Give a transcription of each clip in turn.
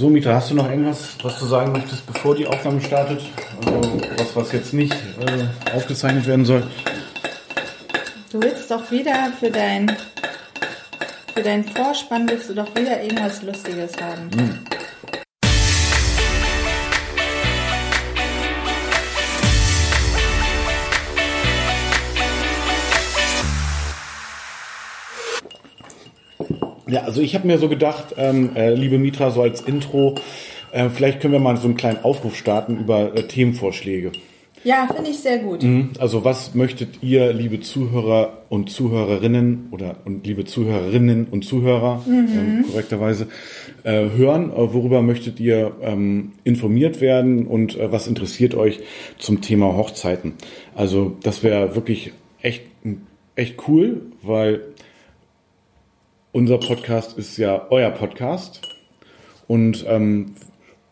So, Mieter, hast du noch irgendwas, was du sagen möchtest, bevor die Aufnahme startet? Also was, was jetzt nicht äh, aufgezeichnet werden soll? Du willst doch wieder für dein für deinen Vorspann willst du doch wieder irgendwas Lustiges haben. Hm. Ja, also ich habe mir so gedacht, ähm, äh, liebe Mitra, so als Intro, äh, vielleicht können wir mal so einen kleinen Aufruf starten über äh, Themenvorschläge. Ja, finde ich sehr gut. Mhm. Also was möchtet ihr, liebe Zuhörer und Zuhörerinnen oder und liebe Zuhörerinnen und Zuhörer, mhm. ähm, korrekterweise, äh, hören? Äh, worüber möchtet ihr ähm, informiert werden und äh, was interessiert euch zum Thema Hochzeiten? Also das wäre wirklich echt, echt cool, weil unser Podcast ist ja euer Podcast und ähm,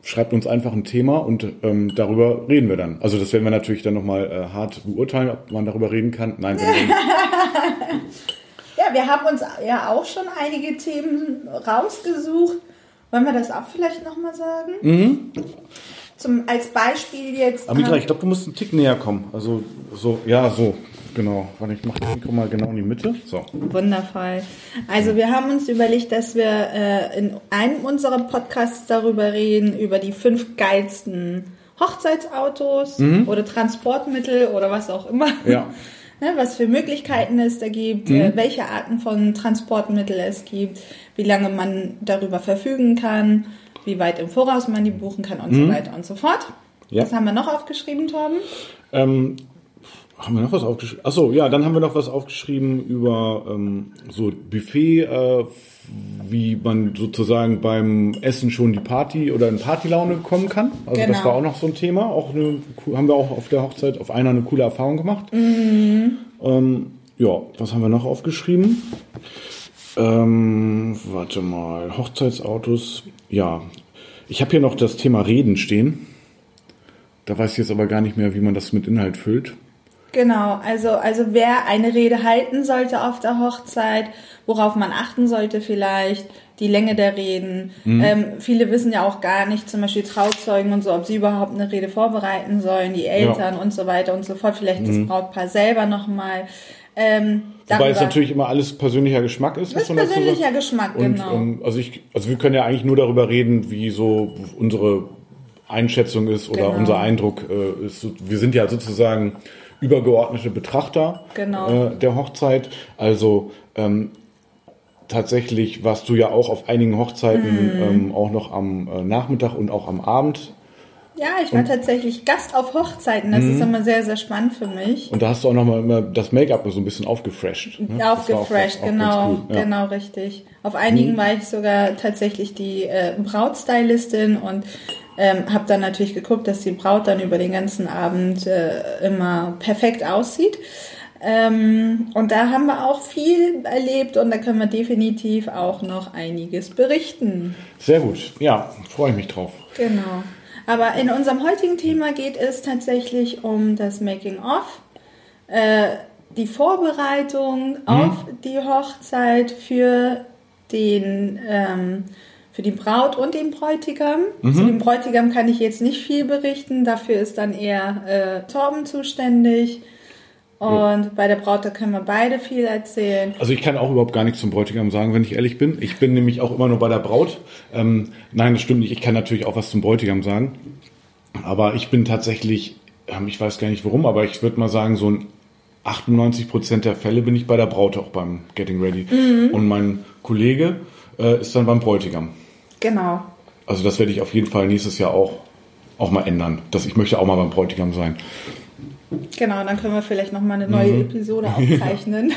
schreibt uns einfach ein Thema und ähm, darüber reden wir dann. Also das werden wir natürlich dann nochmal äh, hart beurteilen, ob man darüber reden kann. Nein, Ja, wir haben uns ja auch schon einige Themen rausgesucht. Wollen wir das auch vielleicht nochmal sagen? Mhm. Zum, als Beispiel jetzt. Amitra, ich glaube, du musst einen Tick näher kommen. Also so, ja, so. Genau, warte, ich mache das Mikro mal genau in die Mitte. So. Wundervoll. Also wir haben uns überlegt, dass wir äh, in einem unserer Podcasts darüber reden, über die fünf geilsten Hochzeitsautos mhm. oder Transportmittel oder was auch immer. Ja. ne, was für Möglichkeiten es da gibt, mhm. äh, welche Arten von Transportmittel es gibt, wie lange man darüber verfügen kann, wie weit im Voraus man die buchen kann und mhm. so weiter und so fort. Ja. Was haben wir noch aufgeschrieben, Torben? Ähm, haben wir noch was aufgeschrieben? Achso, ja, dann haben wir noch was aufgeschrieben über ähm, so Buffet, äh, wie man sozusagen beim Essen schon die Party oder in Partylaune kommen kann. Also genau. das war auch noch so ein Thema. Auch eine, haben wir auch auf der Hochzeit auf einer eine coole Erfahrung gemacht. Mhm. Ähm, ja, was haben wir noch aufgeschrieben? Ähm, warte mal, Hochzeitsautos. Ja, ich habe hier noch das Thema Reden stehen. Da weiß ich jetzt aber gar nicht mehr, wie man das mit Inhalt füllt. Genau, also, also wer eine Rede halten sollte auf der Hochzeit, worauf man achten sollte vielleicht, die Länge der Reden. Mhm. Ähm, viele wissen ja auch gar nicht, zum Beispiel Trauzeugen und so, ob sie überhaupt eine Rede vorbereiten sollen, die Eltern ja. und so weiter und so fort, vielleicht mhm. das Brautpaar selber nochmal. Ähm, Wobei es natürlich immer alles persönlicher Geschmack ist. Das ist persönlicher Geschmack, und, genau. Ähm, also, ich, also wir können ja eigentlich nur darüber reden, wie so unsere Einschätzung ist oder genau. unser Eindruck äh, ist. Wir sind ja sozusagen übergeordnete Betrachter genau. äh, der Hochzeit. Also ähm, tatsächlich warst du ja auch auf einigen Hochzeiten hm. ähm, auch noch am äh, Nachmittag und auch am Abend. Ja, ich war und, tatsächlich Gast auf Hochzeiten. Das ist mhm. immer sehr, sehr spannend für mich. Und da hast du auch nochmal immer das Make-up so ein bisschen aufgefresht. Ne? Aufgefresht, genau, cool. ja. genau, richtig. Auf einigen mhm. war ich sogar tatsächlich die äh, Brautstylistin und ähm, habe dann natürlich geguckt, dass die Braut dann über den ganzen Abend äh, immer perfekt aussieht. Ähm, und da haben wir auch viel erlebt und da können wir definitiv auch noch einiges berichten. Sehr gut, ja, freue ich mich drauf. Genau. Aber in unserem heutigen Thema geht es tatsächlich um das Making-of, äh, die Vorbereitung mhm. auf die Hochzeit für den ähm, für die Braut und den Bräutigam. Mhm. Zu dem Bräutigam kann ich jetzt nicht viel berichten, dafür ist dann eher äh, Torben zuständig. Und ja. bei der Braut, da können wir beide viel erzählen. Also ich kann auch überhaupt gar nichts zum Bräutigam sagen, wenn ich ehrlich bin. Ich bin nämlich auch immer nur bei der Braut. Ähm, nein, das stimmt nicht. Ich kann natürlich auch was zum Bräutigam sagen. Aber ich bin tatsächlich, ähm, ich weiß gar nicht warum, aber ich würde mal sagen, so ein 98 Prozent der Fälle bin ich bei der Braut auch beim Getting Ready. Mhm. Und mein Kollege äh, ist dann beim Bräutigam. Genau. Also das werde ich auf jeden Fall nächstes Jahr auch, auch mal ändern. Das, ich möchte auch mal beim Bräutigam sein. Genau, dann können wir vielleicht noch mal eine neue mhm. Episode aufzeichnen.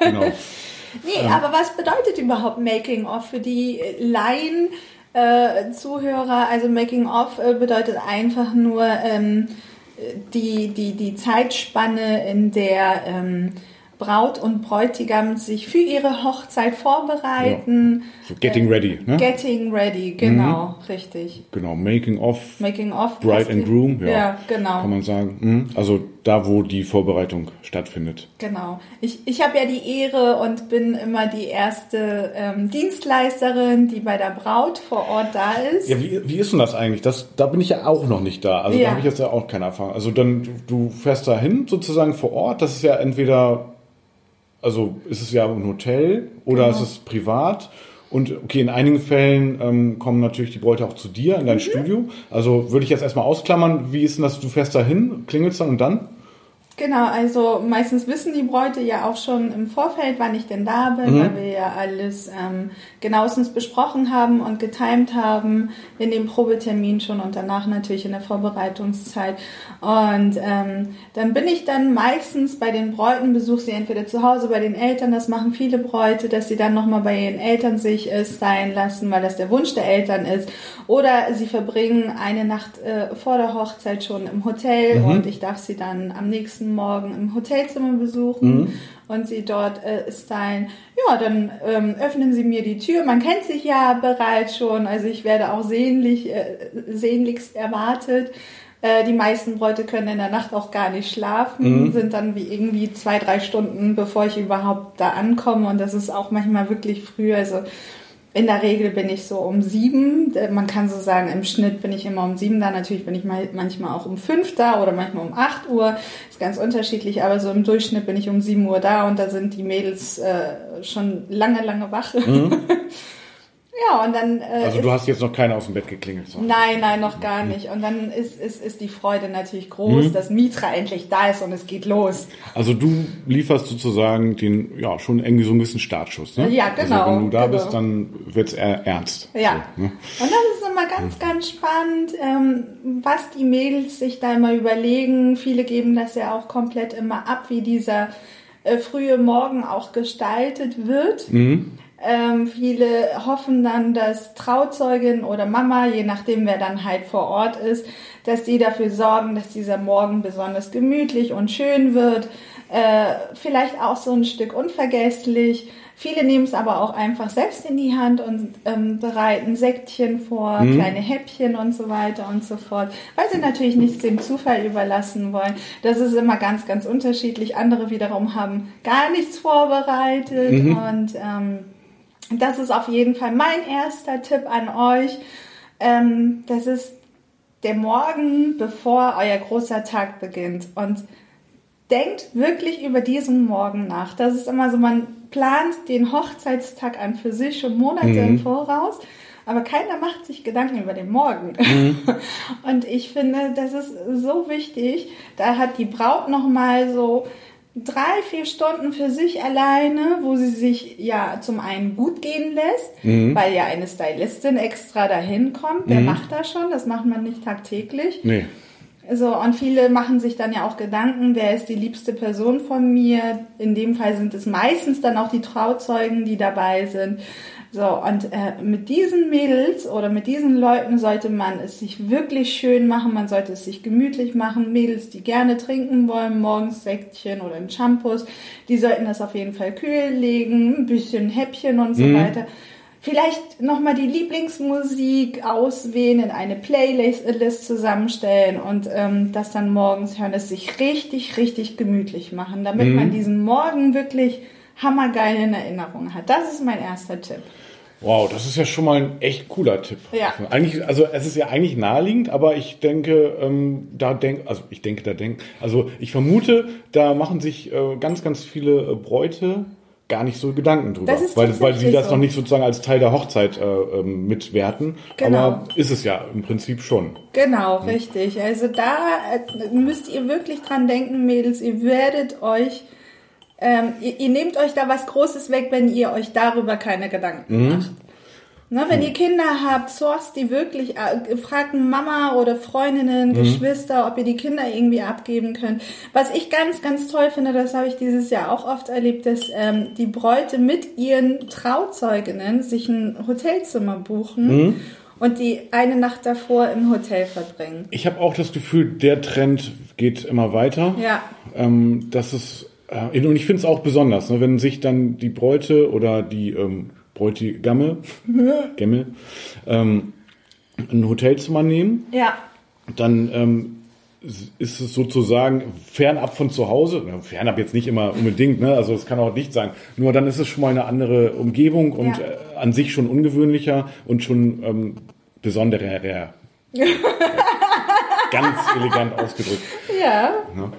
genau. nee, ähm. aber was bedeutet überhaupt Making of für die Laien? Äh, Zuhörer, also Making of äh, bedeutet einfach nur ähm, die, die, die Zeitspanne, in der ähm, Braut und Bräutigam sich für ihre Hochzeit vorbereiten. Ja. So getting ready, ne? Getting ready, genau, mhm. richtig. Genau, making of. Making of. Bride and Groom, ja, ja, genau. Kann man sagen. Mhm. Also da, wo die Vorbereitung stattfindet. Genau. Ich, ich habe ja die Ehre und bin immer die erste ähm, Dienstleisterin, die bei der Braut vor Ort da ist. Ja, wie, wie ist denn das eigentlich? Das, da bin ich ja auch noch nicht da. Also ja. da habe ich jetzt ja auch keine Erfahrung. Also dann, du fährst da hin sozusagen vor Ort. Das ist ja entweder also ist es ja ein Hotel oder genau. ist es privat? Und okay, in einigen Fällen ähm, kommen natürlich die Bräute auch zu dir in dein mhm. Studio. Also würde ich jetzt erstmal ausklammern, wie ist denn das, du fährst da hin, klingelst dann und dann? Genau, also meistens wissen die Bräute ja auch schon im Vorfeld, wann ich denn da bin, mhm. weil wir ja alles ähm, genauestens besprochen haben und getimt haben in dem Probetermin schon und danach natürlich in der Vorbereitungszeit. Und ähm, dann bin ich dann meistens bei den Bräuten, besuche sie entweder zu Hause bei den Eltern, das machen viele Bräute, dass sie dann nochmal bei ihren Eltern sich äh, stylen lassen, weil das der Wunsch der Eltern ist. Oder sie verbringen eine Nacht äh, vor der Hochzeit schon im Hotel mhm. und ich darf sie dann am nächsten nächsten Morgen im Hotelzimmer besuchen mhm. und sie dort äh, stylen. Ja, dann ähm, öffnen sie mir die Tür. Man kennt sich ja bereits schon, also ich werde auch sehnlich, äh, sehnlichst erwartet. Äh, die meisten Bräute können in der Nacht auch gar nicht schlafen, mhm. sind dann wie irgendwie zwei, drei Stunden, bevor ich überhaupt da ankomme. Und das ist auch manchmal wirklich früh. Also in der Regel bin ich so um sieben. Äh, man kann so sagen, im Schnitt bin ich immer um sieben da. Natürlich bin ich manchmal auch um fünf da oder manchmal um acht Uhr. Ist ganz unterschiedlich, aber so im Durchschnitt bin ich um sieben Uhr da und da sind die Mädels äh, schon lange, lange wach. Mhm. Ja, und dann. Äh, also du hast jetzt noch keiner aus dem Bett geklingelt. So. Nein, nein, noch gar nicht. Und dann ist, ist, ist die Freude natürlich groß, mhm. dass Mitra endlich da ist und es geht los. Also du lieferst sozusagen den, ja, schon irgendwie so ein bisschen Startschuss, ne? Ja, genau. Also wenn du da genau. bist, dann wird's eher ernst. Ja. So, ne? Und dann ist immer ganz, ganz spannend, ähm, was die Mädels sich da immer überlegen. Viele geben das ja auch komplett immer ab, wie dieser äh, frühe Morgen auch gestaltet wird. Mhm. Ähm, viele hoffen dann, dass Trauzeugin oder Mama, je nachdem wer dann halt vor Ort ist, dass die dafür sorgen, dass dieser Morgen besonders gemütlich und schön wird. Äh, vielleicht auch so ein Stück unvergesslich. Viele nehmen es aber auch einfach selbst in die Hand und ähm, bereiten Säckchen vor, mhm. kleine Häppchen und so weiter und so fort, weil sie natürlich nichts dem Zufall überlassen wollen. Das ist immer ganz, ganz unterschiedlich. Andere wiederum haben gar nichts vorbereitet mhm. und ähm, das ist auf jeden Fall mein erster Tipp an euch. Ähm, das ist der Morgen, bevor euer großer Tag beginnt. Und denkt wirklich über diesen Morgen nach. Das ist immer so, man plant den Hochzeitstag an für sich schon Monate mhm. im Voraus. Aber keiner macht sich Gedanken über den Morgen. Mhm. Und ich finde, das ist so wichtig. Da hat die Braut nochmal so drei, vier Stunden für sich alleine, wo sie sich ja zum einen gut gehen lässt, mhm. weil ja eine Stylistin extra dahin kommt. Der mhm. macht das schon, das macht man nicht tagtäglich. Nee. So, und viele machen sich dann ja auch Gedanken, wer ist die liebste Person von mir? In dem Fall sind es meistens dann auch die Trauzeugen, die dabei sind. So, und äh, mit diesen Mädels oder mit diesen Leuten sollte man es sich wirklich schön machen, man sollte es sich gemütlich machen. Mädels, die gerne trinken wollen, morgens Säckchen oder ein Shampoos, die sollten das auf jeden Fall kühl legen, ein bisschen Häppchen und so mhm. weiter. Vielleicht nochmal die Lieblingsmusik auswählen, in eine Playlist zusammenstellen und ähm, das dann morgens hören, es sich richtig, richtig gemütlich machen, damit mhm. man diesen Morgen wirklich hammergeil in Erinnerung hat. Das ist mein erster Tipp. Wow, das ist ja schon mal ein echt cooler Tipp. Ja. Eigentlich, also es ist ja eigentlich naheliegend, aber ich denke, ähm, da denk, also ich denke, da denk, also ich vermute, da machen sich äh, ganz, ganz viele äh, Bräute gar nicht so Gedanken drüber, das ist weil, weil sie das so. noch nicht sozusagen als Teil der Hochzeit äh, ähm, mitwerten. Genau. Aber ist es ja im Prinzip schon. Genau, hm. richtig. Also da äh, müsst ihr wirklich dran denken, Mädels. Ihr werdet euch ähm, ihr, ihr, nehmt euch da was Großes weg, wenn ihr euch darüber keine Gedanken mhm. macht. Na, wenn mhm. ihr Kinder habt, sourced die wirklich, äh, fragt Mama oder Freundinnen, mhm. Geschwister, ob ihr die Kinder irgendwie abgeben könnt. Was ich ganz, ganz toll finde, das habe ich dieses Jahr auch oft erlebt, dass ähm, die Bräute mit ihren Trauzeuginnen sich ein Hotelzimmer buchen mhm. und die eine Nacht davor im Hotel verbringen. Ich habe auch das Gefühl, der Trend geht immer weiter. Ja. Ähm, dass es äh, und ich finde es auch besonders, ne, wenn sich dann die Bräute oder die ähm, Bräutigamme, Gemmel, ähm, ein Hotelzimmer nehmen, Ja. dann ähm, ist es sozusagen fernab von zu Hause, ja, fernab jetzt nicht immer unbedingt, ne? also es kann auch nicht sein, nur dann ist es schon mal eine andere Umgebung und Ja. äh, an sich schon ungewöhnlicher und schon ähm, besonderer. Ganz elegant ausgedrückt. Ja. Ne?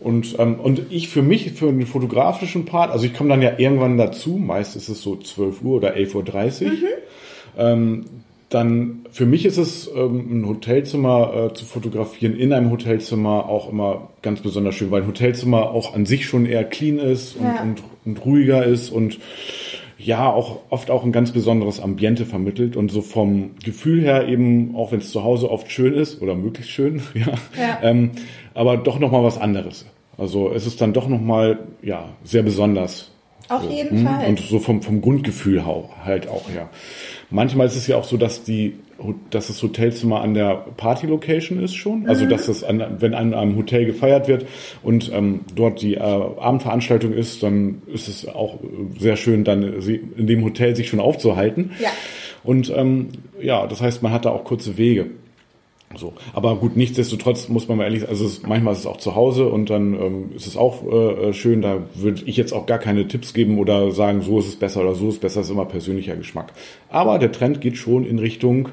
Und, ähm, und ich für mich, für den fotografischen Part, also ich komme dann ja irgendwann dazu, meist ist es so 12 Uhr oder 11.30 Uhr. Ähm, dann für mich ist es ähm, ein Hotelzimmer äh, zu fotografieren, in einem Hotelzimmer auch immer ganz besonders schön, weil ein Hotelzimmer auch an sich schon eher clean ist und, Ja. und, und ruhiger ist und ja, auch oft auch ein ganz besonderes Ambiente vermittelt und so vom Gefühl her eben, auch wenn es zu Hause oft schön ist oder möglichst schön, ja, Ja. Ähm, aber doch noch mal was anderes. Also es ist dann doch noch mal ja sehr besonders. Auf so. jeden Mhm. Fall. Und so vom vom Grundgefühl halt auch ja. Manchmal ist es ja auch so, dass die dass das Hotelzimmer an der Party-Location ist schon. Also dass es an, wenn an einem Hotel gefeiert wird und ähm, dort die äh, Abendveranstaltung ist, dann ist es auch sehr schön, dann äh, in dem Hotel sich schon aufzuhalten. Ja. Und ähm, ja, das heißt, man hat da auch kurze Wege. So. Aber gut, nichtsdestotrotz muss man mal ehrlich sagen, also es, manchmal ist es auch zu Hause und dann ähm, ist es auch äh, schön. Da würde ich jetzt auch gar keine Tipps geben oder sagen, so ist es besser oder so ist es besser, das ist immer persönlicher Geschmack. Aber der Trend geht schon in Richtung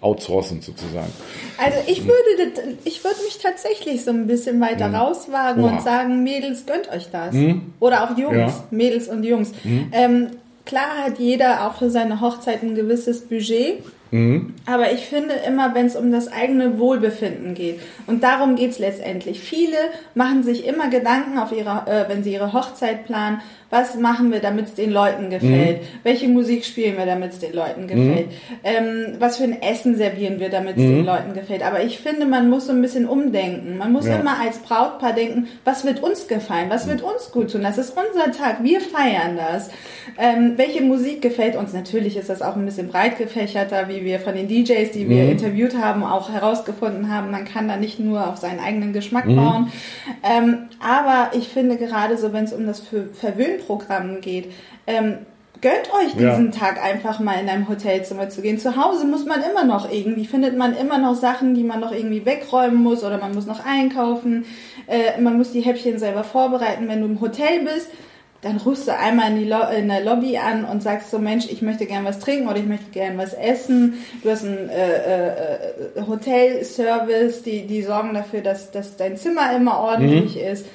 Outsourcen sozusagen. Also ich würde, ich würde mich tatsächlich so ein bisschen weiter rauswagen Mhm. Oha. Mhm. und sagen, Mädels, gönnt euch das. Oder auch Jungs, Ja. Mhm. Mädels und Jungs. Ähm, klar hat jeder auch für seine Hochzeit ein gewisses Budget. Mhm. Aber ich finde immer, wenn es um das eigene Wohlbefinden geht, und darum geht es letztendlich. Viele machen sich immer Gedanken, auf ihre, äh, wenn sie ihre Hochzeit planen, was machen wir, damit es den Leuten gefällt? Welche Musik spielen wir, damit es den Leuten gefällt? Ähm, was für ein Essen servieren wir, damit es den Leuten gefällt? Aber ich finde, man muss so ein bisschen umdenken. Man muss Ja. immer als Brautpaar denken, was wird uns gefallen? Was wird uns gut tun? Das ist unser Tag. Wir feiern das. Ähm, welche Musik gefällt uns? Natürlich ist das auch ein bisschen breit gefächerter, wie wir von den DJs, die wir interviewt haben, auch herausgefunden haben. Man kann da nicht nur auf seinen eigenen Geschmack bauen. Ähm, aber ich finde gerade so, wenn es um das Ver- Verwöhnprogramm geht, ähm, Gönnt euch Ja. diesen Tag einfach mal in einem Hotelzimmer zu gehen. Zu Hause muss man immer noch irgendwie, findet man immer noch Sachen, die man noch irgendwie wegräumen muss oder man muss noch einkaufen. Äh, man muss die Häppchen selber vorbereiten. Wenn du im Hotel bist, dann rufst du einmal in, in der Lobby an und sagst so, Mensch, ich möchte gern was trinken oder ich möchte gern was essen. Du hast einen äh, äh, Hotelservice, die, die sorgen dafür, dass, dass dein Zimmer immer ordentlich ist.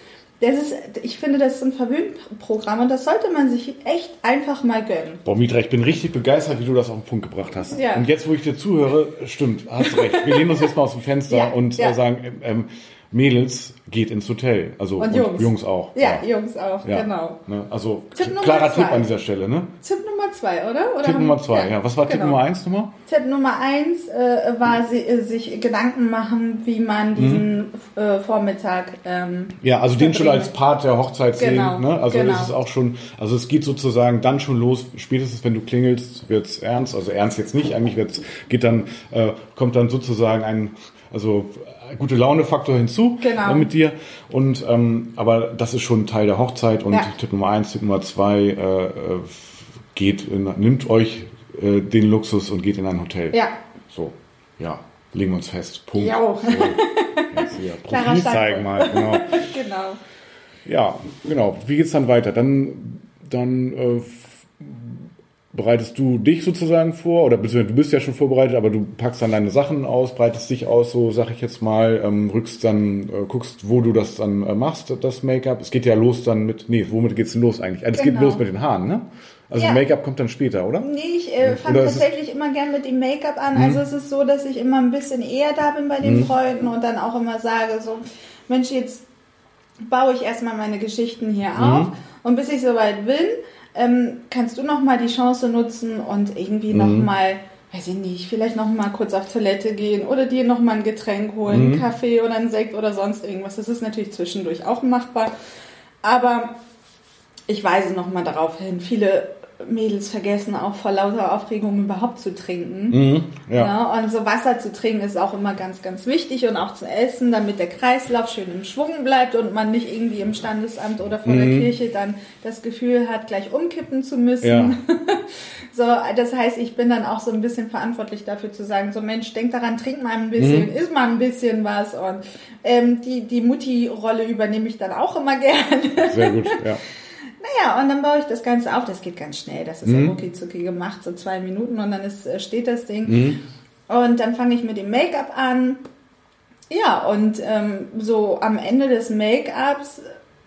Das ist, ich finde, das ist ein Verwöhnprogramm und das sollte man sich echt einfach mal gönnen. Boah, Mitra, ich bin richtig begeistert, wie du das auf den Punkt gebracht hast. Ja. Und jetzt, wo ich dir zuhöre, stimmt, hast recht. Wir lehnen uns jetzt mal aus dem Fenster Ja, und ja. Äh, sagen, ähm, ähm, Mädels geht ins Hotel. Also Und Jungs. auch. Ja, Jungs auch, Ja. genau. Ne? Also Tipp klarer zwei. Tipp an dieser Stelle, ne? Tipp Nummer zwei, oder? oder Tipp Nummer zwei, ja. Was war Tipp genau. Nummer eins nochmal? Tipp Nummer eins äh, war, sie, äh, sich Gedanken machen, wie man diesen äh, Vormittag. Ähm, Ja, also den schon als Part der Hochzeit Genau, sehen. Ne? Also genau. ist auch schon, also es geht sozusagen dann schon los, spätestens wenn du klingelst, wird's ernst. Also ernst jetzt nicht, eigentlich wird's, geht dann, äh, kommt dann sozusagen ein, also gute Laune-Faktor hinzu Genau. äh, mit dir. Und ähm, aber das ist schon Teil der Hochzeit und Ja. Tipp Nummer eins, Tipp Nummer zwei, äh, äh, geht, in, nimmt euch äh, den Luxus und geht in ein Hotel. ja, So, ja, legen wir uns fest. Punkt. Jo. So, jetzt hier, Klarer Profil zeigen mal, genau. genau. Ja, genau. Wie geht's dann weiter? Dann, dann äh, bereitest du dich sozusagen vor, oder beziehungsweise du bist ja schon vorbereitet, aber du packst dann deine Sachen aus, breitest dich aus, so sag ich jetzt mal, ähm, rückst dann, äh, guckst, wo du das dann äh, machst, das Make-up. Es geht ja los dann mit, nee, womit geht's denn los eigentlich? Also es geht Genau. los mit den Haaren, ne? Also Ja. Make-up kommt dann später, oder? Nee, ich äh, fange tatsächlich immer gern mit dem Make-up an. Mhm. Also es ist so, dass ich immer ein bisschen eher da bin bei den Freunden und dann auch immer sage so, Mensch, jetzt baue ich erstmal meine Geschichten hier Mhm. auf und bis ich soweit bin, ähm, kannst du noch mal die Chance nutzen und irgendwie noch Mhm. mal weiß ich nicht, vielleicht noch mal kurz auf Toilette gehen oder dir noch mal ein Getränk holen, Mhm. einen Kaffee oder einen Sekt oder sonst irgendwas. Das ist natürlich zwischendurch auch machbar, aber ich weise noch mal darauf hin. Viele Mädels vergessen auch vor lauter Aufregung überhaupt zu trinken. Mhm, ja. Ja, und so Wasser zu trinken ist auch immer ganz, ganz wichtig und auch zu essen, damit der Kreislauf schön im Schwung bleibt und man nicht irgendwie im Standesamt oder vor der Kirche dann das Gefühl hat, gleich umkippen zu müssen. Ja. So, das heißt, ich bin dann auch so ein bisschen verantwortlich dafür zu sagen, so Mensch, denk daran, trink mal ein bisschen, isst mal ein bisschen was und ähm, die, die Mutti-Rolle übernehme ich dann auch immer gerne. Sehr gut, ja. Naja, und dann baue ich das Ganze auf. Das geht ganz schnell. Das ist ja rucki gemacht, so zwei Minuten und dann ist, äh, steht das Ding. Und dann fange ich mit dem Make-up an. Ja, und ähm, so am Ende des Make-ups,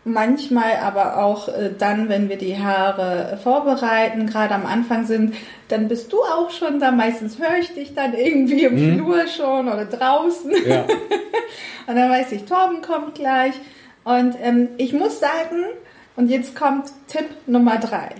manchmal aber auch äh, dann, wenn wir die Haare vorbereiten, gerade am Anfang sind, dann bist du auch schon da. Meistens höre ich dich dann irgendwie im Flur schon oder draußen. ja. Und dann weiß ich, Torben kommt gleich. Und ähm, ich muss sagen, und jetzt kommt Tipp Nummer drei.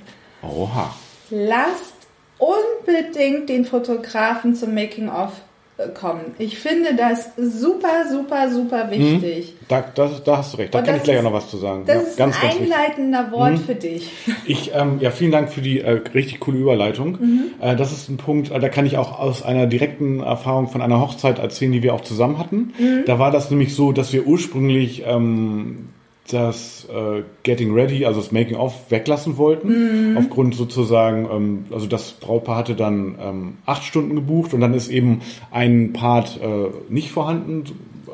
Oha. Lasst unbedingt den Fotografen zum Making-of äh, kommen. Ich finde das super, super, super wichtig. Da, das, da hast du recht. Da Und kann ich gleich ist- auch noch was zu sagen. Das ja, ist ganz, ein ganz wichtig. einleitender Wort für dich. Ich, ähm, ja, vielen Dank für die äh, richtig coole Überleitung. Äh, das ist ein Punkt, äh, da kann ich auch aus einer direkten Erfahrung von einer Hochzeit erzählen, die wir auch zusammen hatten. Da war das nämlich so, dass wir ursprünglich ähm, das äh, Getting Ready, also das Making of, weglassen wollten. Aufgrund sozusagen, ähm, also das Brautpaar hatte dann ähm, acht Stunden gebucht und dann ist eben ein Part äh, nicht vorhanden.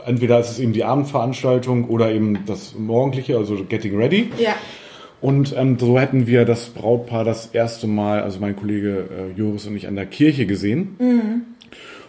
Entweder ist es eben die Abendveranstaltung oder eben das morgendliche, also Getting Ready. Ja. Und ähm, so hätten wir das Brautpaar das erste Mal, also mein Kollege äh, Joris und ich, an der Kirche gesehen.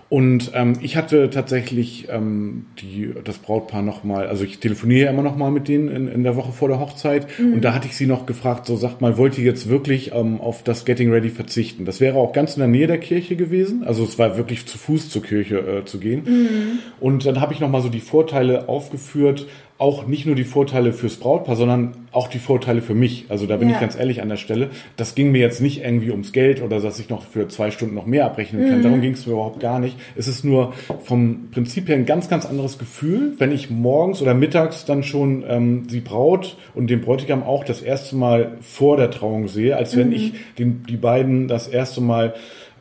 Und ähm, ich hatte tatsächlich ähm, die, das Brautpaar nochmal, also ich telefoniere immer nochmal mit denen in, in der Woche vor der Hochzeit. Und da hatte ich sie noch gefragt, so sagt mal, wollt ihr jetzt wirklich ähm, auf das Getting Ready verzichten? Das wäre auch ganz in der Nähe der Kirche gewesen. Also es war wirklich zu Fuß zur Kirche äh, zu gehen. Und dann habe ich nochmal so die Vorteile aufgeführt, auch nicht nur die Vorteile fürs Brautpaar, sondern auch die Vorteile für mich. Also da bin Ja. ich ganz ehrlich an der Stelle. Das ging mir jetzt nicht irgendwie ums Geld oder dass ich noch für zwei Stunden noch mehr abrechnen kann. Darum ging es mir überhaupt gar nicht. Es ist nur vom Prinzip her ein ganz, ganz anderes Gefühl, wenn ich morgens oder mittags dann schon ähm, die Braut und den Bräutigam auch das erste Mal vor der Trauung sehe, als wenn ich den, die beiden das erste Mal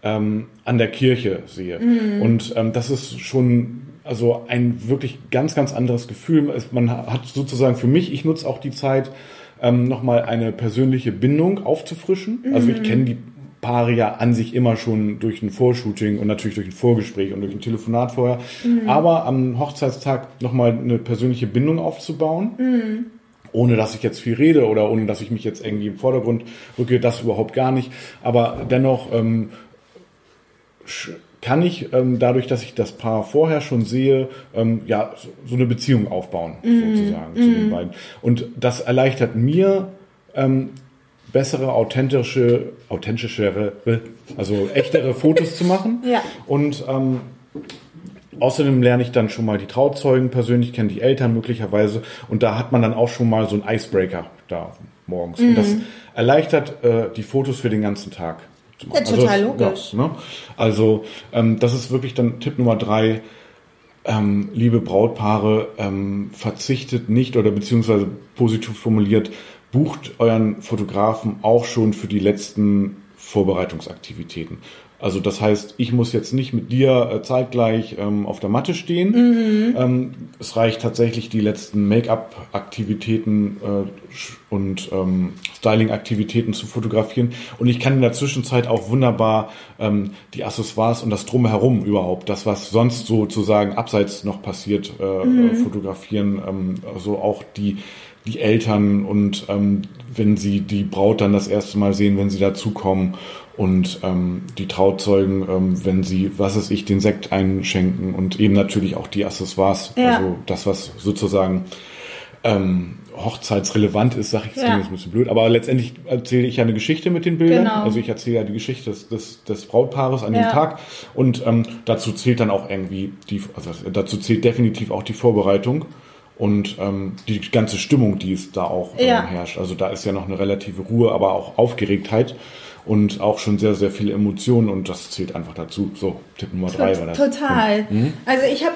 ähm, an der Kirche sehe. Und ähm, das ist schon also ein wirklich ganz, ganz anderes Gefühl. Man hat sozusagen für mich, ich nutze auch die Zeit, ähm, nochmal eine persönliche Bindung aufzufrischen. Also ich kenne die Paare ja an sich immer schon durch ein Vorshooting und natürlich durch ein Vorgespräch und durch ein Telefonat vorher. Aber am Hochzeitstag nochmal eine persönliche Bindung aufzubauen ohne dass ich jetzt viel rede oder ohne dass ich mich jetzt irgendwie im Vordergrund rücke, das überhaupt gar nicht. Aber dennoch ähm, kann ich ähm, dadurch, dass ich das Paar vorher schon sehe, ähm, ja so, so eine Beziehung aufbauen sozusagen zu den beiden. Und das erleichtert mir ähm, bessere, authentische, authentischere, also echtere Fotos zu machen. Ja. Und ähm, Außerdem lerne ich dann schon mal die Trauzeugen persönlich, kenne die Eltern möglicherweise und da hat man dann auch schon mal so einen Icebreaker da morgens. Und das erleichtert äh, die Fotos für den ganzen Tag. Zu machen. Mhm. Ja, total das- logisch. Ja, ne? Also ähm, das ist wirklich dann Tipp Nummer drei. Ähm, liebe Brautpaare, ähm, verzichtet nicht oder beziehungsweise positiv formuliert, bucht euren Fotografen auch schon für die letzten Vorbereitungsaktivitäten. Also das heißt, ich muss jetzt nicht mit dir äh, zeitgleich ähm, auf der Matte stehen. Ähm, es reicht tatsächlich die letzten Make-up-Aktivitäten äh, und ähm, Styling-Aktivitäten zu fotografieren. Und ich kann in der Zwischenzeit auch wunderbar ähm, die Accessoires und das Drumherum überhaupt, das was sonst sozusagen abseits noch passiert, äh, äh, fotografieren. Ähm, also auch die die Eltern und ähm, wenn sie die Braut dann das erste Mal sehen, wenn sie dazukommen und ähm, die Trauzeugen, ähm, wenn sie, was weiß ich, den Sekt einschenken und eben natürlich auch die Accessoires, Ja. also das, was sozusagen ähm, hochzeitsrelevant ist, sage ich jetzt Ja. ist ein bisschen blöd, aber letztendlich erzähle ich ja eine Geschichte mit den Bildern. Genau. Also ich erzähle ja die Geschichte des, des, des Brautpaares an Ja. dem Tag und ähm, dazu zählt dann auch irgendwie die, also dazu zählt definitiv auch die Vorbereitung und ähm, die ganze Stimmung, die es da auch ähm, Ja. herrscht. Also da ist ja noch eine relative Ruhe, aber auch Aufgeregtheit und auch schon sehr, sehr viele Emotionen und das zählt einfach dazu. So, Tipp Nummer drei war das. Total. Mhm. Also ich habe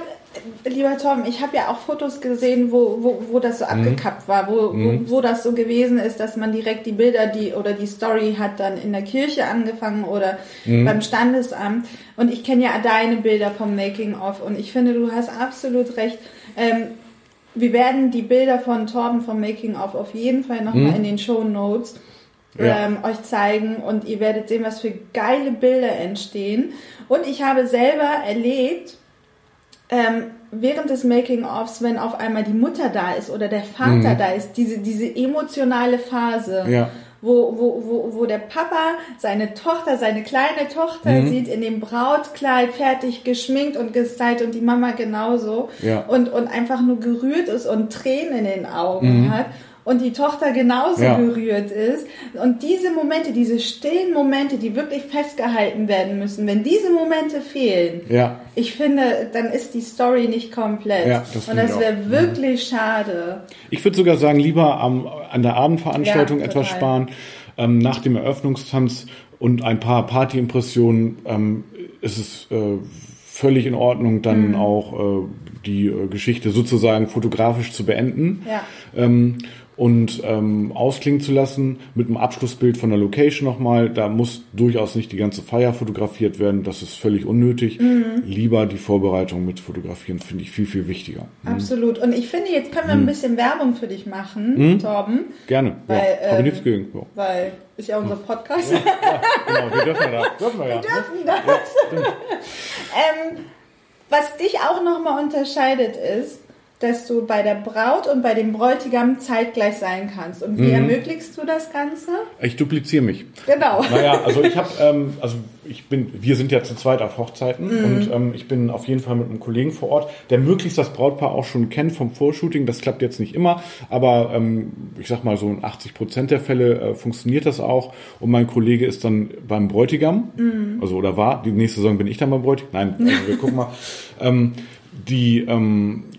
lieber Tom, ich habe ja auch Fotos gesehen, wo, wo, wo das so mhm. abgekappt war, wo, mhm. wo, wo das so gewesen ist, dass man direkt die Bilder die oder die Story hat dann in der Kirche angefangen oder mhm. beim Standesamt. Und ich kenne ja deine Bilder vom Making of und ich finde, du hast absolut recht. Ähm, wir werden die Bilder von Torben vom Making of auf jeden Fall nochmal mhm. in den Show Notes ja. ähm, euch zeigen und ihr werdet sehen, was für geile Bilder entstehen. Und ich habe selber erlebt, ähm, während des Making-ofs, wenn auf einmal die Mutter da ist oder der Vater mhm. da ist, diese, diese emotionale Phase, ja. wo, wo, wo, wo der Papa seine Tochter, seine kleine Tochter mhm. sieht in dem Brautkleid fertig geschminkt und gestylt und die Mama genauso ja. und, und einfach nur gerührt ist und Tränen in den Augen mhm. hat und die Tochter genauso ja. gerührt ist. Und diese Momente, diese stillen Momente, die wirklich festgehalten werden müssen, wenn diese Momente fehlen, ja. ich finde, dann ist die Story nicht komplett. Ja, das und das wäre mhm. wirklich schade. Ich würde sogar sagen, lieber am, an der Abendveranstaltung etwas sparen, ähm, nach dem Eröffnungstanz und ein paar Partyimpressionen ähm, ist es äh, völlig in Ordnung, dann mhm. auch äh, die äh, Geschichte sozusagen fotografisch zu beenden. Ja. Ähm, und ähm, ausklingen zu lassen mit einem Abschlussbild von der Location nochmal. Da muss durchaus nicht die ganze Feier fotografiert werden. Das ist völlig unnötig. Mhm. Lieber die Vorbereitung mit fotografieren finde ich viel, viel wichtiger. Mhm. Absolut. Und ich finde, jetzt können wir ein mhm. bisschen Werbung für dich machen, mhm. Torben. Gerne. Weil, ja, habe ähm, nichts gegen. Ja. Weil ist ja unser Podcast. Ja, ja, genau, wir dürfen ja. Dürfen wir, ja. wir dürfen das. ähm, was dich auch nochmal unterscheidet ist, dass du bei der Braut und bei dem Bräutigam zeitgleich sein kannst. Und wie mhm. ermöglichst du das Ganze? Ich dupliziere mich. Genau. Naja, also ich habe, ähm, also ich bin, wir sind ja zu zweit auf Hochzeiten mhm. und ähm, ich bin auf jeden Fall mit einem Kollegen vor Ort, der möglichst das Brautpaar auch schon kennt vom Vorshooting. Das klappt jetzt nicht immer, aber ähm, ich sag mal so in 80 Prozent der Fälle äh, funktioniert das auch. Und mein Kollege ist dann beim Bräutigam, mhm. also oder war. Die nächste Saison bin ich dann beim Bräutigam. Nein, also wir gucken mal. Ähm, die ähm, äh,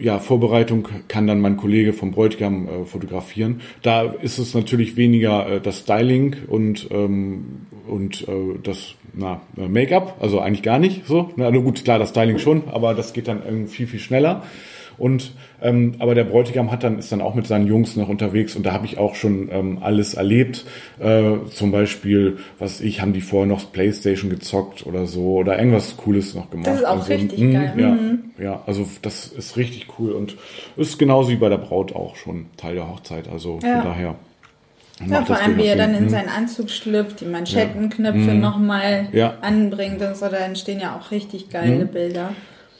ja, Vorbereitung kann dann mein Kollege vom Bräutigam äh, fotografieren. Da ist es natürlich weniger äh, das Styling und, ähm, und äh, das na, äh, Make-up, also eigentlich gar nicht so. Na, also gut, klar, das Styling schon, aber das geht dann irgendwie viel, viel schneller. Und ähm, aber der Bräutigam hat dann ist dann auch mit seinen Jungs noch unterwegs und da habe ich auch schon ähm, alles erlebt. Äh, zum Beispiel, was ich, haben die vorher noch PlayStation gezockt oder so oder irgendwas Cooles noch gemacht. Das ist auch also, richtig mh, geil. Ja, mhm. ja, also das ist richtig cool und ist genauso wie bei der Braut auch schon Teil der Hochzeit. Also ja. von daher. Ja, vor allem, wie er dann in hm. seinen Anzug schlüpft, die Manschettenknöpfe ja. Hm. nochmal ja. anbringt und so, da entstehen ja auch richtig geile hm. Bilder.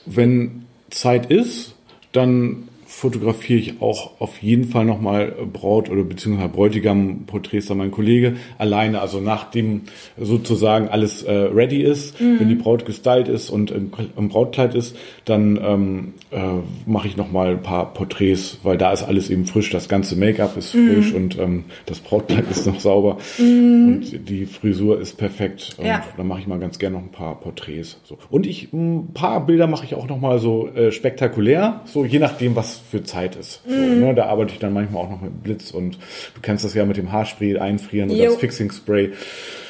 Wenn Zeit ist, dann fotografiere ich auch auf jeden Fall nochmal Braut- oder beziehungsweise Bräutigam-Porträts da mein Kollege alleine. Also nachdem sozusagen alles äh, ready ist, mhm. wenn die Braut gestylt ist und im, im Brautkleid ist, dann ähm, äh, mache ich nochmal ein paar Porträts, weil da ist alles eben frisch. Das ganze Make-up ist mhm. frisch und ähm, das Brautkleid ist noch sauber mhm. und die Frisur ist perfekt. Und ja. dann mache ich mal ganz gerne noch ein paar Porträts. So. Und ich ein paar Bilder mache ich auch nochmal so äh, spektakulär, so je nachdem, was für Zeit ist. So, mm. ne? Da arbeite ich dann manchmal auch noch mit Blitz und du kennst das ja mit dem Haarspray einfrieren jo. oder das Fixing Spray.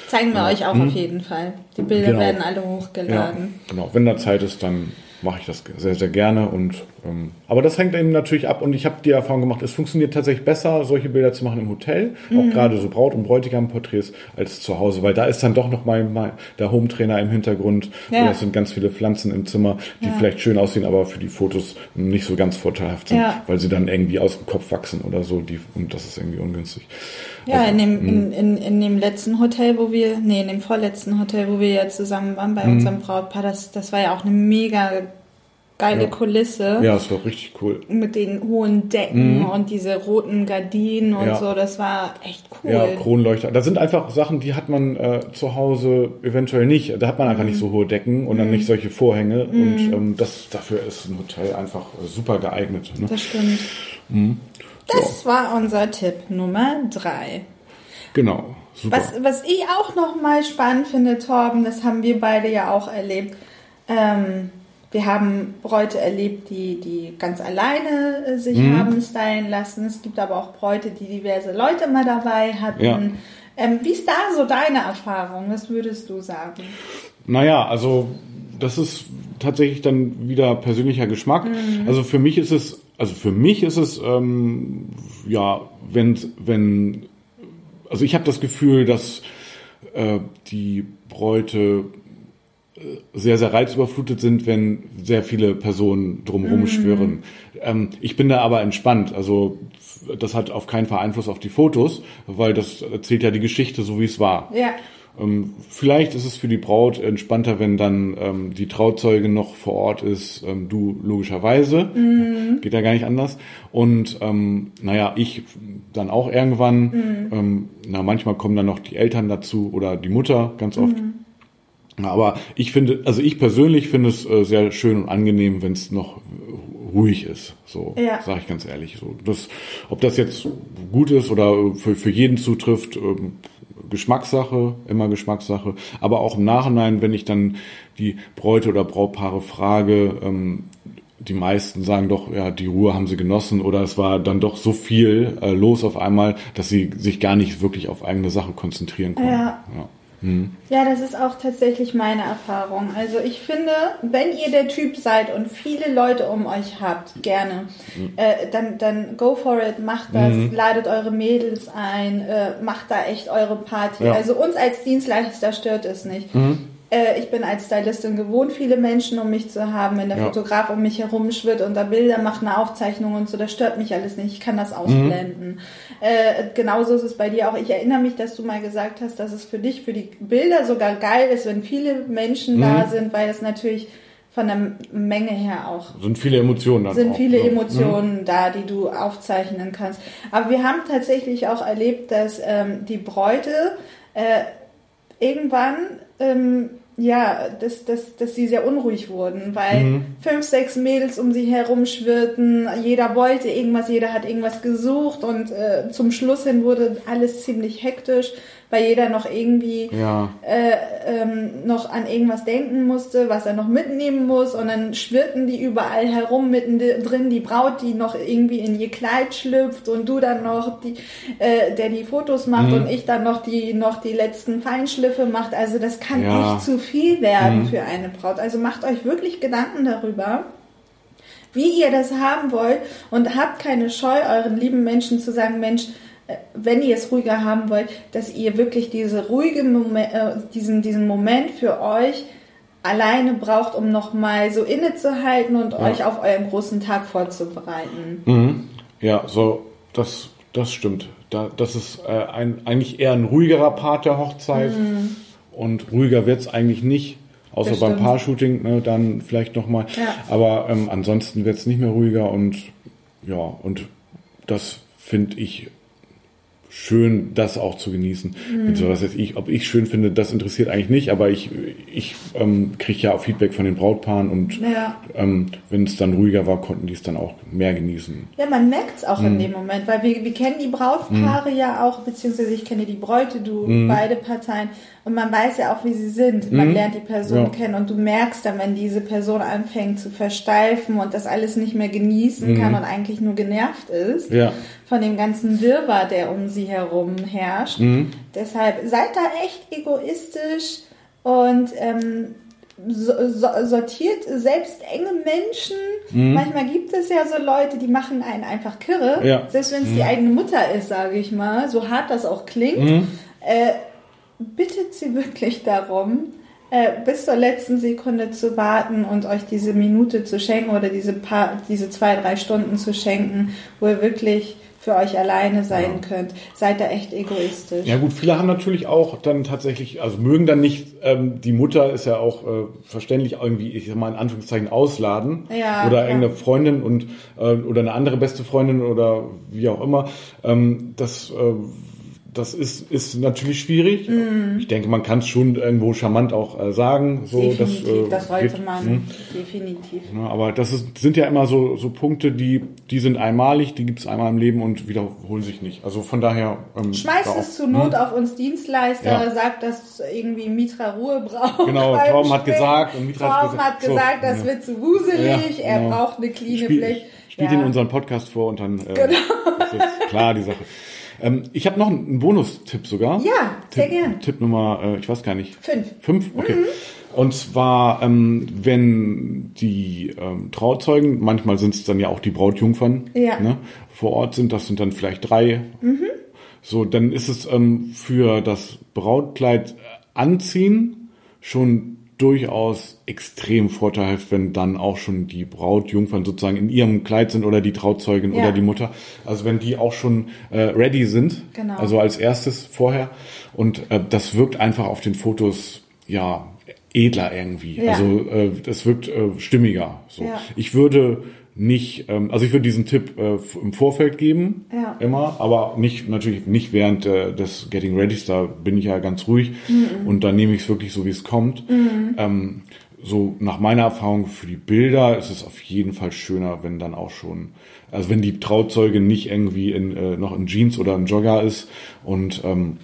Zeigen wir ja. euch auch hm. auf jeden Fall. Die Bilder genau. werden alle hochgeladen. Ja, genau, wenn da Zeit ist, dann mache ich das sehr, sehr gerne. Und ähm, aber das hängt eben natürlich ab. Und ich habe die Erfahrung gemacht, es funktioniert tatsächlich besser, solche Bilder zu machen im Hotel, mhm. auch gerade so Braut- und Bräutigam-Porträts als zu Hause, weil da ist dann doch noch mal, mal der Hometrainer im Hintergrund. Ja. Und es sind ganz viele Pflanzen im Zimmer, die ja. vielleicht schön aussehen, aber für die Fotos nicht so ganz vorteilhaft sind, ja. weil sie dann irgendwie aus dem Kopf wachsen oder so. Die, und das ist irgendwie ungünstig. Ja, also, in, dem, in, mhm. in, in dem letzten Hotel, wo wir, nee, in dem vorletzten Hotel, wo wir ja zusammen waren bei mhm. unserem Brautpaar, das, das war ja auch eine mega geile ja. Kulisse. Ja, es war richtig cool. Mit den hohen Decken mhm. und diese roten Gardinen und ja. so, das war echt cool. Ja, Kronleuchter. Da sind einfach Sachen, die hat man äh, zu Hause eventuell nicht. Da hat man einfach mhm. nicht so hohe Decken und mhm. dann nicht solche Vorhänge. Und mhm. ähm, das dafür ist ein Hotel einfach super geeignet. Ne? Das stimmt. Mhm. Das ja. war unser Tipp Nummer drei. Genau. Super. Was, was ich auch noch mal spannend finde, Torben, das haben wir beide ja auch erlebt. Ähm, wir haben Bräute erlebt, die, die ganz alleine äh, sich mhm. haben stylen lassen. Es gibt aber auch Bräute, die diverse Leute mal dabei hatten. Ja. Ähm, wie ist da so deine Erfahrung? Was würdest du sagen? Naja, also das ist tatsächlich dann wieder persönlicher Geschmack. Mhm. Also für mich ist es, also für mich ist es, ähm, ja, wenn, wenn, also ich habe das Gefühl, dass äh, die Bräute sehr, sehr reizüberflutet sind, wenn sehr viele Personen drumherum mhm. schwirren. Ähm, ich bin da aber entspannt. Also das hat auf keinen Fall Einfluss auf die Fotos, weil das erzählt ja die Geschichte so, wie es war. Ja. Ähm, vielleicht ist es für die Braut entspannter, wenn dann ähm, die Trauzeugin noch vor Ort ist, ähm, du logischerweise. Mhm. Geht ja gar nicht anders. Und ähm, naja, ich dann auch irgendwann. Mhm. Ähm, na, manchmal kommen dann noch die Eltern dazu oder die Mutter ganz oft. Aber ich finde, also ich persönlich finde es äh, sehr schön und angenehm, wenn es noch ruhig ist. So ja. sage ich ganz ehrlich. So, das, ob das jetzt gut ist oder für, für jeden zutrifft, ähm, Geschmackssache, immer Geschmackssache. Aber auch im Nachhinein, wenn ich dann die Bräute oder Brautpaare frage, ähm, die meisten sagen doch, ja, die Ruhe haben sie genossen oder es war dann doch so viel äh, los auf einmal, dass sie sich gar nicht wirklich auf eigene Sache konzentrieren konnten. Ja. ja. Mhm. Ja, das ist auch tatsächlich meine Erfahrung. Also ich finde, wenn ihr der Typ seid und viele Leute um euch habt, gerne, mhm. äh, dann, dann go for it, macht das, mhm. ladet eure Mädels ein, äh, macht da echt eure Party. Ja. Also uns als Dienstleister stört es nicht. Mhm. Äh, ich bin als Stylistin gewohnt, viele Menschen um mich zu haben, wenn der ja. Fotograf um mich herum schwirrt und da Bilder macht, eine Aufzeichnung und so, das stört mich alles nicht. Ich kann das ausblenden. Mhm. Äh, genauso ist es bei dir auch. Ich erinnere mich, dass du mal gesagt hast, dass es für dich, für die Bilder sogar geil ist, wenn viele Menschen mhm. da sind, weil es natürlich von der Menge her auch. Sind viele Emotionen da. Sind auch, viele ja. Emotionen mhm. da, die du aufzeichnen kannst. Aber wir haben tatsächlich auch erlebt, dass ähm, die Bräute äh, irgendwann ähm, ja, dass, dass, dass sie sehr unruhig wurden, weil mhm. fünf, sechs Mädels um sie herum schwirrten, jeder wollte irgendwas, jeder hat irgendwas gesucht und äh, zum Schluss hin wurde alles ziemlich hektisch weil jeder noch irgendwie ja. äh, ähm, noch an irgendwas denken musste, was er noch mitnehmen muss. Und dann schwirrten die überall herum mittendrin die Braut, die noch irgendwie in ihr Kleid schlüpft und du dann noch, die, äh, der die Fotos macht mhm. und ich dann noch die noch die letzten Feinschliffe macht. Also das kann ja. echt zu viel werden mhm. für eine Braut. Also macht euch wirklich Gedanken darüber wie ihr das haben wollt und habt keine Scheu, euren lieben Menschen zu sagen, Mensch, wenn ihr es ruhiger haben wollt, dass ihr wirklich diese ruhige Moment, äh, diesen, diesen Moment für euch alleine braucht, um nochmal so innezuhalten und ja. euch auf euren großen Tag vorzubereiten. Mhm. Ja, so, das, das stimmt. Da, das ist äh, ein, eigentlich eher ein ruhigerer Part der Hochzeit. Mhm. Und ruhiger wird es eigentlich nicht. Außer beim Paar-Shooting, ne, dann vielleicht nochmal. Ja. Aber ähm, ansonsten wird es nicht mehr ruhiger und ja, und das finde ich schön, das auch zu genießen. Mhm. So, was ich, ob ich schön finde, das interessiert eigentlich nicht, aber ich, ich ähm, kriege ja auch Feedback von den Brautpaaren und ja. ähm, wenn es dann ruhiger war, konnten die es dann auch mehr genießen. Ja, man merkt es auch mhm. in dem Moment, weil wir, wir kennen die Brautpaare mhm. ja auch, beziehungsweise ich kenne die Bräute, du, mhm. beide Parteien. Und man weiß ja auch, wie sie sind. Man mhm. lernt die Person ja. kennen und du merkst dann, wenn diese Person anfängt zu versteifen und das alles nicht mehr genießen mhm. kann und eigentlich nur genervt ist ja. von dem ganzen Wirrwarr, der um sie herum herrscht. Mhm. Deshalb seid da echt egoistisch und ähm, so, so, sortiert selbst enge Menschen. Mhm. Manchmal gibt es ja so Leute, die machen einen einfach kirre. Ja. Selbst wenn es mhm. die eigene Mutter ist, sage ich mal, so hart das auch klingt. Mhm. Äh, bittet sie wirklich darum, äh, bis zur letzten Sekunde zu warten und euch diese Minute zu schenken oder diese paar, diese zwei, drei Stunden zu schenken, wo ihr wirklich für euch alleine sein ja. könnt. Seid da echt egoistisch. Ja gut, viele haben natürlich auch dann tatsächlich, also mögen dann nicht, ähm, die Mutter ist ja auch äh, verständlich irgendwie, ich sag mal in Anführungszeichen, ausladen. Ja, oder irgendeine Freundin und äh, oder eine andere beste Freundin oder wie auch immer. Ähm, das äh, das ist, ist natürlich schwierig. Mm. Ich denke, man kann es schon irgendwo charmant auch äh, sagen. So, definitiv, dass, äh, das sollte geht, man, mh. definitiv. Ja, aber das ist, sind ja immer so, so Punkte, die, die sind einmalig, die gibt es einmal im Leben und wiederholen sich nicht. Also von daher. Ähm, Schmeißt es zur Not hm? auf uns Dienstleister, ja. sagt, dass irgendwie Mitra Ruhe braucht. Genau, Torben hat gesagt und Mitra Torben hat gesagt, hat gesagt so, das ja. wird zu wuselig, ja, genau. er braucht eine cleane Fläche. Spielt in unseren Podcast vor und dann äh, genau. ist klar die Sache. Ähm, ich habe noch einen Bonustipp sogar. Ja, sehr Tipp, gern. Tipp Nummer, äh, ich weiß gar nicht. Fünf. Fünf? Okay. Und zwar, ähm, wenn die ähm, Trauzeugen, manchmal sind es dann ja auch die Brautjungfern, Ja. ne, vor Ort sind, das sind dann vielleicht drei. So, dann ist es ähm, für das Brautkleid äh, anziehen schon durchaus extrem vorteilhaft, wenn dann auch schon die Brautjungfern sozusagen in ihrem Kleid sind oder die Trauzeugin Ja. oder die Mutter. Also wenn die auch schon äh, ready sind, Genau. also als erstes vorher. Und äh, das wirkt einfach auf den Fotos ja edler irgendwie. Ja. Also äh, das wirkt äh, stimmiger. So. Ja. Ich würde nicht, ähm, also ich würde diesen Tipp äh, im Vorfeld geben, Ja. immer, aber nicht natürlich nicht während äh, des Getting Readys, da bin ich ja ganz ruhig und dann nehme ich es wirklich so, wie es kommt. Ähm, so nach meiner Erfahrung für die Bilder ist es auf jeden Fall schöner, wenn dann auch schon, also wenn die Trauzeugin nicht irgendwie in, äh, noch in Jeans oder im Jogger ist und ähm,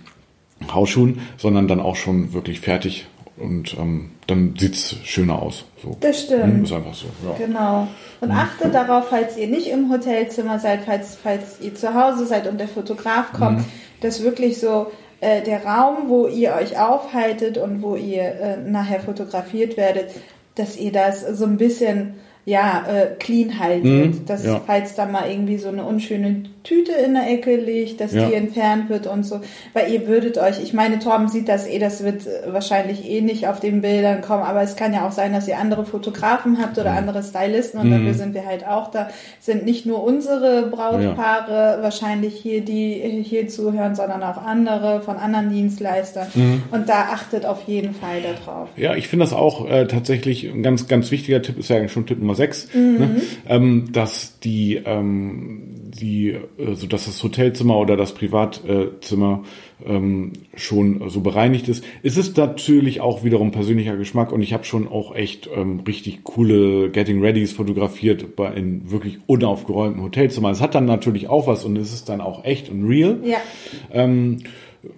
Hausschuhen, sondern dann auch schon wirklich fertig und ähm, dann sieht's schöner aus. So. Das stimmt. Hm, Ist einfach so. Ja. Genau. Und achtet darauf, falls ihr nicht im Hotelzimmer seid, falls, falls ihr zu Hause seid und der Fotograf kommt, dass wirklich so äh, der Raum, wo ihr euch aufhaltet und wo ihr äh, nachher fotografiert werdet, dass ihr das so ein bisschen ja, äh, clean haltet. Mhm, dass ja. falls da mal irgendwie so eine unschöne Tüte in der Ecke liegt, dass Ja. die entfernt wird und so. Weil ihr würdet euch, ich meine, Torben sieht das eh, das wird äh, wahrscheinlich eh nicht auf den Bildern kommen, aber es kann ja auch sein, dass ihr andere Fotografen habt oder andere Stylisten und dafür sind wir halt auch da. Sind nicht nur unsere Brautpaare wahrscheinlich hier, die hier zuhören, sondern auch andere von anderen Dienstleistern. Und da achtet auf jeden Fall darauf. Ja, ich finde das auch äh, tatsächlich ein ganz, ganz wichtiger Tipp, ist ja eigentlich schon Tipp Nummer 6, ne? ähm, dass die, ähm, die, so dass das Hotelzimmer oder das Privatzimmer ähm, schon so bereinigt ist. Es ist natürlich auch wiederum persönlicher Geschmack und ich habe schon auch echt ähm, richtig coole Getting Readys fotografiert bei in wirklich unaufgeräumten Hotelzimmern. Es hat dann natürlich auch was und es ist dann auch echt und real. Ja. Ähm,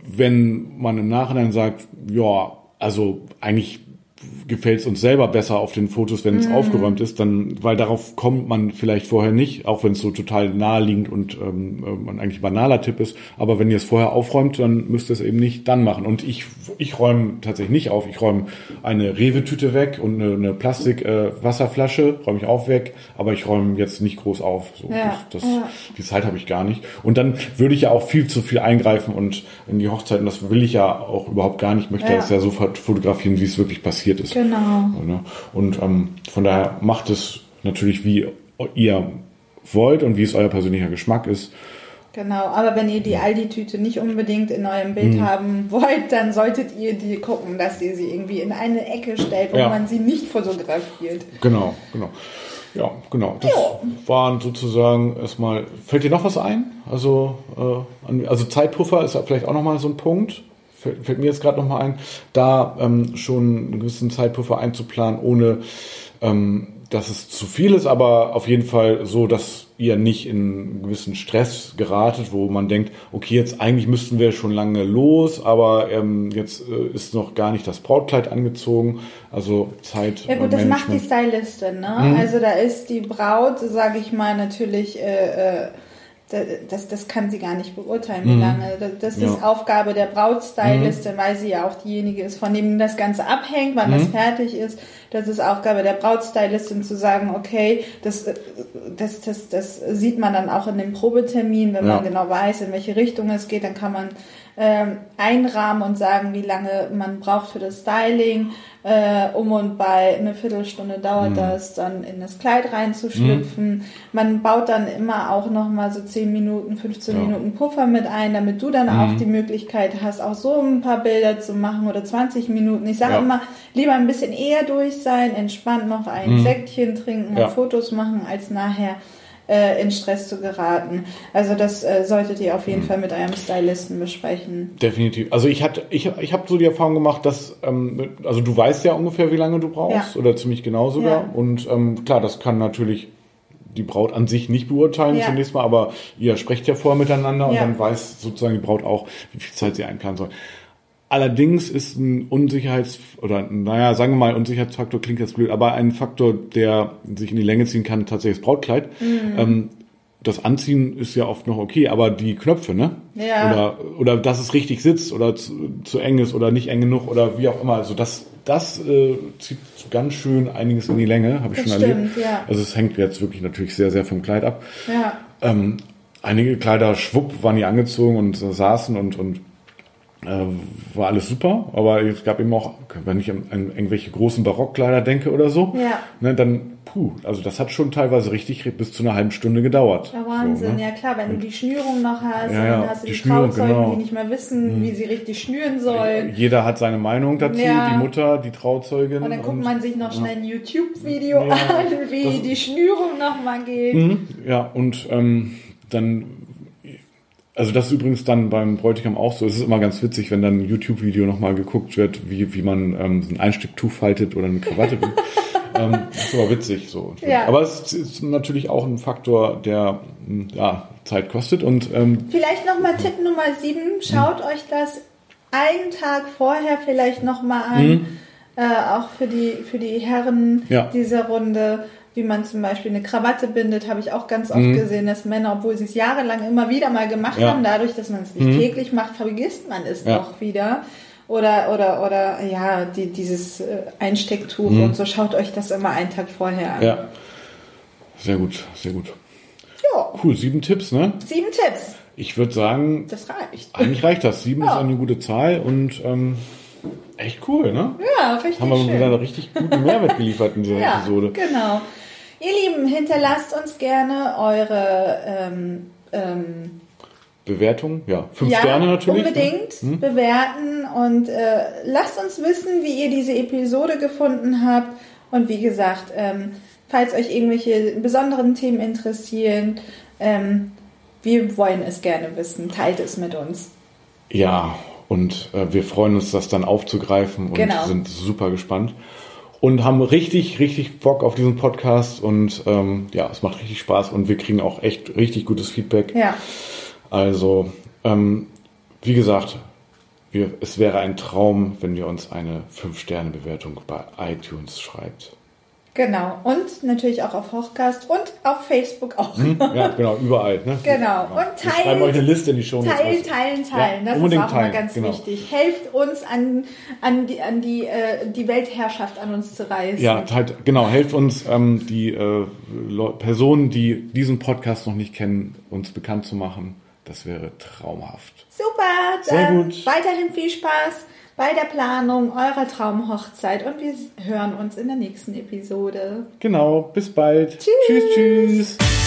wenn man im Nachhinein sagt, ja, also eigentlich gefällt es uns selber besser auf den Fotos, wenn es aufgeräumt ist, dann, weil darauf kommt man vielleicht vorher nicht, auch wenn es so total naheliegend und ähm, äh, man eigentlich banaler Tipp ist. Aber wenn ihr es vorher aufräumt, dann müsst ihr es eben nicht dann machen. Und ich, ich räume tatsächlich nicht auf. Ich räume eine Rewe-Tüte weg und eine, eine Plastik-Wasserflasche räume ich auch weg, aber ich räume jetzt nicht groß auf. So, Ja, das, das, ja. die Zeit habe ich gar nicht. Und dann würde ich ja auch viel zu viel eingreifen und in die Hochzeiten, das will ich ja auch überhaupt gar nicht. Ich möchte Ja. das ja so fotografieren, wie es wirklich passiert ist. Genau. Ne? Und ähm, von daher macht es natürlich, wie ihr wollt und wie es euer persönlicher Geschmack ist. Genau, aber wenn ihr die Aldi-Tüte nicht unbedingt in eurem Bild Mhm. haben wollt, dann solltet ihr die gucken, dass ihr sie irgendwie in eine Ecke stellt, wo Ja. man sie nicht fotografiert. Genau, genau. Ja, genau. Das Jo. waren sozusagen erstmal. Fällt dir noch was ein? Also, äh, also Zeitpuffer ist vielleicht auch nochmal so ein Punkt. Fällt, fällt mir jetzt gerade nochmal ein, da ähm, schon einen gewissen Zeitpuffer einzuplanen, ohne ähm, dass es zu viel ist, aber auf jeden Fall so, dass ihr nicht in einen gewissen Stress geratet, wo man denkt, okay, jetzt eigentlich müssten wir schon lange los, aber ähm, jetzt äh, ist noch gar nicht das Brautkleid angezogen. Also Zeit. Ja gut, äh, das macht die. Stylistin, ne? Mhm. Also da ist die Braut, sage ich mal, natürlich, äh, äh, das, das kann sie gar nicht beurteilen, wie lange. Das, ist Mhm. Ja. Aufgabe der Brautstylistin, weil sie ja auch diejenige ist, von dem das Ganze abhängt, wann Mhm. das fertig ist. Das ist Aufgabe der Brautstylistin zu sagen, okay, das, äh, das, das, das sieht man dann auch in dem Probetermin, wenn Ja. man genau weiß, in welche Richtung es geht, dann kann man ähm, einrahmen und sagen, wie lange man braucht für das Styling. Äh, um und bei eine Viertelstunde dauert das, dann in das Kleid reinzuschlüpfen. Man baut dann immer auch nochmal so 10 Minuten, 15 Ja. Minuten Puffer mit ein, damit du dann auch die Möglichkeit hast, auch so ein paar Bilder zu machen oder 20 Minuten. Ich sage Ja. immer, lieber ein bisschen eher durch sein, entspannt noch ein Säckchen trinken Ja. und Fotos machen, als nachher äh, in Stress zu geraten. Also das äh, solltet ihr auf jeden Fall mit eurem Stylisten besprechen. Definitiv. Also ich hatte, ich, ich habe so die Erfahrung gemacht, dass, ähm, also du weißt ja ungefähr, wie lange du brauchst Ja. oder ziemlich genau sogar. Ja. Und ähm, klar, das kann natürlich die Braut an sich nicht beurteilen Ja. zunächst mal, aber ihr sprecht ja vorher miteinander und Ja. dann weiß sozusagen die Braut auch, wie viel Zeit sie einplanen soll. Allerdings ist ein Unsicherheits- oder naja, sagen wir mal, Unsicherheitsfaktor klingt jetzt blöd, aber ein Faktor, der sich in die Länge ziehen kann, tatsächlich das Brautkleid. Mhm. Ähm, das Anziehen ist ja oft noch okay, aber die Knöpfe, ne? Ja. Oder, oder dass es richtig sitzt oder zu, zu eng ist oder nicht eng genug oder wie auch immer. Also das, das äh, zieht ganz schön einiges in die Länge, habe ich Das schon erlebt. stimmt, ja. Also es hängt jetzt wirklich natürlich sehr, sehr vom Kleid ab. Ja. Ähm, einige Kleider schwupp waren die angezogen und saßen und, und war alles super, aber es gab eben auch, wenn ich an, irgendwelche großen Barockkleider denke oder so, Ja. ne, dann, puh, also das hat schon teilweise richtig bis zu einer halben Stunde gedauert. Ja, Wahnsinn, So, ne? ja klar, wenn du die Schnürung noch hast, Ja, und dann hast du die die, Trauzeugen, genau. die nicht mehr wissen, wie sie richtig schnüren sollen. Jeder hat seine Meinung dazu, die Mutter, die Trauzeugin. Und dann guckt man sich noch schnell ein YouTube-Video an, wie das- die Schnürung nochmal geht. Mhm, ja, und ähm, dann, also das ist übrigens dann beim Bräutigam auch so. Es ist immer ganz witzig, wenn dann ein YouTube-Video nochmal geguckt wird, wie, wie man ähm, so ein Einstecktuch faltet oder eine Krawatte. ähm, das ist aber witzig so. Ja. Aber es ist natürlich auch ein Faktor, der mh, ja, Zeit kostet und ähm, Vielleicht nochmal Tipp Nummer 7, schaut euch das einen Tag vorher vielleicht nochmal an, äh, auch für die, für die Herren Ja. dieser Runde. Wie man zum Beispiel eine Krawatte bindet, habe ich auch ganz oft gesehen, dass Männer, obwohl sie es jahrelang immer wieder mal gemacht Ja. haben, dadurch, dass man es nicht täglich macht, vergisst man es Ja. doch wieder. Oder, oder, oder, ja, die, dieses äh, Einstecktuch und so, schaut euch das immer einen Tag vorher an. ja, sehr gut, sehr gut. Ja, Cool, sieben Tipps, ne? sieben Tipps. Ich würde sagen, Das reicht. eigentlich reicht das. Sieben Ja. ist eine gute Zahl und ähm, echt cool, ne? Ja, richtig Haben wir schön. wieder einen richtig guten Mehrwert geliefert in dieser Ja, Episode. genau. Ihr Lieben, hinterlasst uns gerne eure ähm, ähm, Bewertung, ja. Fünf ja, Sterne natürlich. ne? unbedingt bewerten und äh, lasst uns wissen, wie ihr diese Episode gefunden habt. Und wie gesagt, ähm, falls euch irgendwelche besonderen Themen interessieren, ähm, wir wollen es gerne wissen. Teilt es mit uns. Ja, und äh, wir freuen uns, das dann aufzugreifen und Genau. sind super gespannt. Und haben richtig, richtig Bock auf diesen Podcast und ähm, ja, es macht richtig Spaß und wir kriegen auch echt richtig gutes Feedback. Ja, Also, ähm, wie gesagt, wir, es wäre ein Traum, wenn ihr uns eine 5-Sterne-Bewertung bei iTunes schreibt. Genau. Und natürlich auch auf Hochcast und auf Facebook auch. Ja, genau, überall. Ne? Genau. Und wir teilt- schreiben euch eine Liste in die Show. Teilen, teilen, teilen. Ja, das ist auch mal teilen, ganz genau. wichtig. Helft uns an, an, die, an die, äh, die Weltherrschaft an uns zu reißen. Ja, teilt, genau, helft uns, ähm, die äh, Personen, die diesen Podcast noch nicht kennen, uns bekannt zu machen. Das wäre traumhaft. Super, Sehr gut. weiterhin viel Spaß bei der Planung eurer Traumhochzeit und wir hören uns in der nächsten Episode. Genau, bis bald. Tschüss. Tschüss. tschüss.